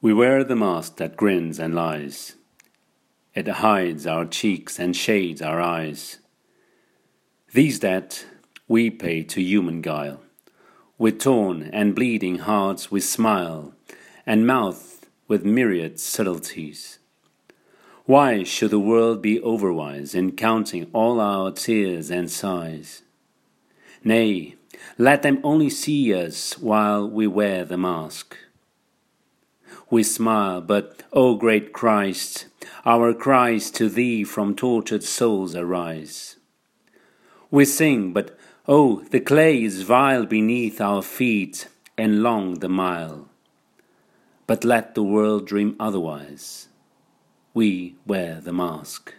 We wear the mask that grins and lies. It hides our cheeks and shades our eyes. These that we pay to human guile. With torn and bleeding hearts we smile, and mouth with myriad subtleties. Why should the world be overwise in counting all our tears and sighs? Nay, let them only see us while we wear the mask we smile, but, O great Christ, our cries to Thee from tortured souls arise. We sing, but, oh, the clay is vile beneath our feet, and long the mile. But let the world dream otherwise. We wear the mask.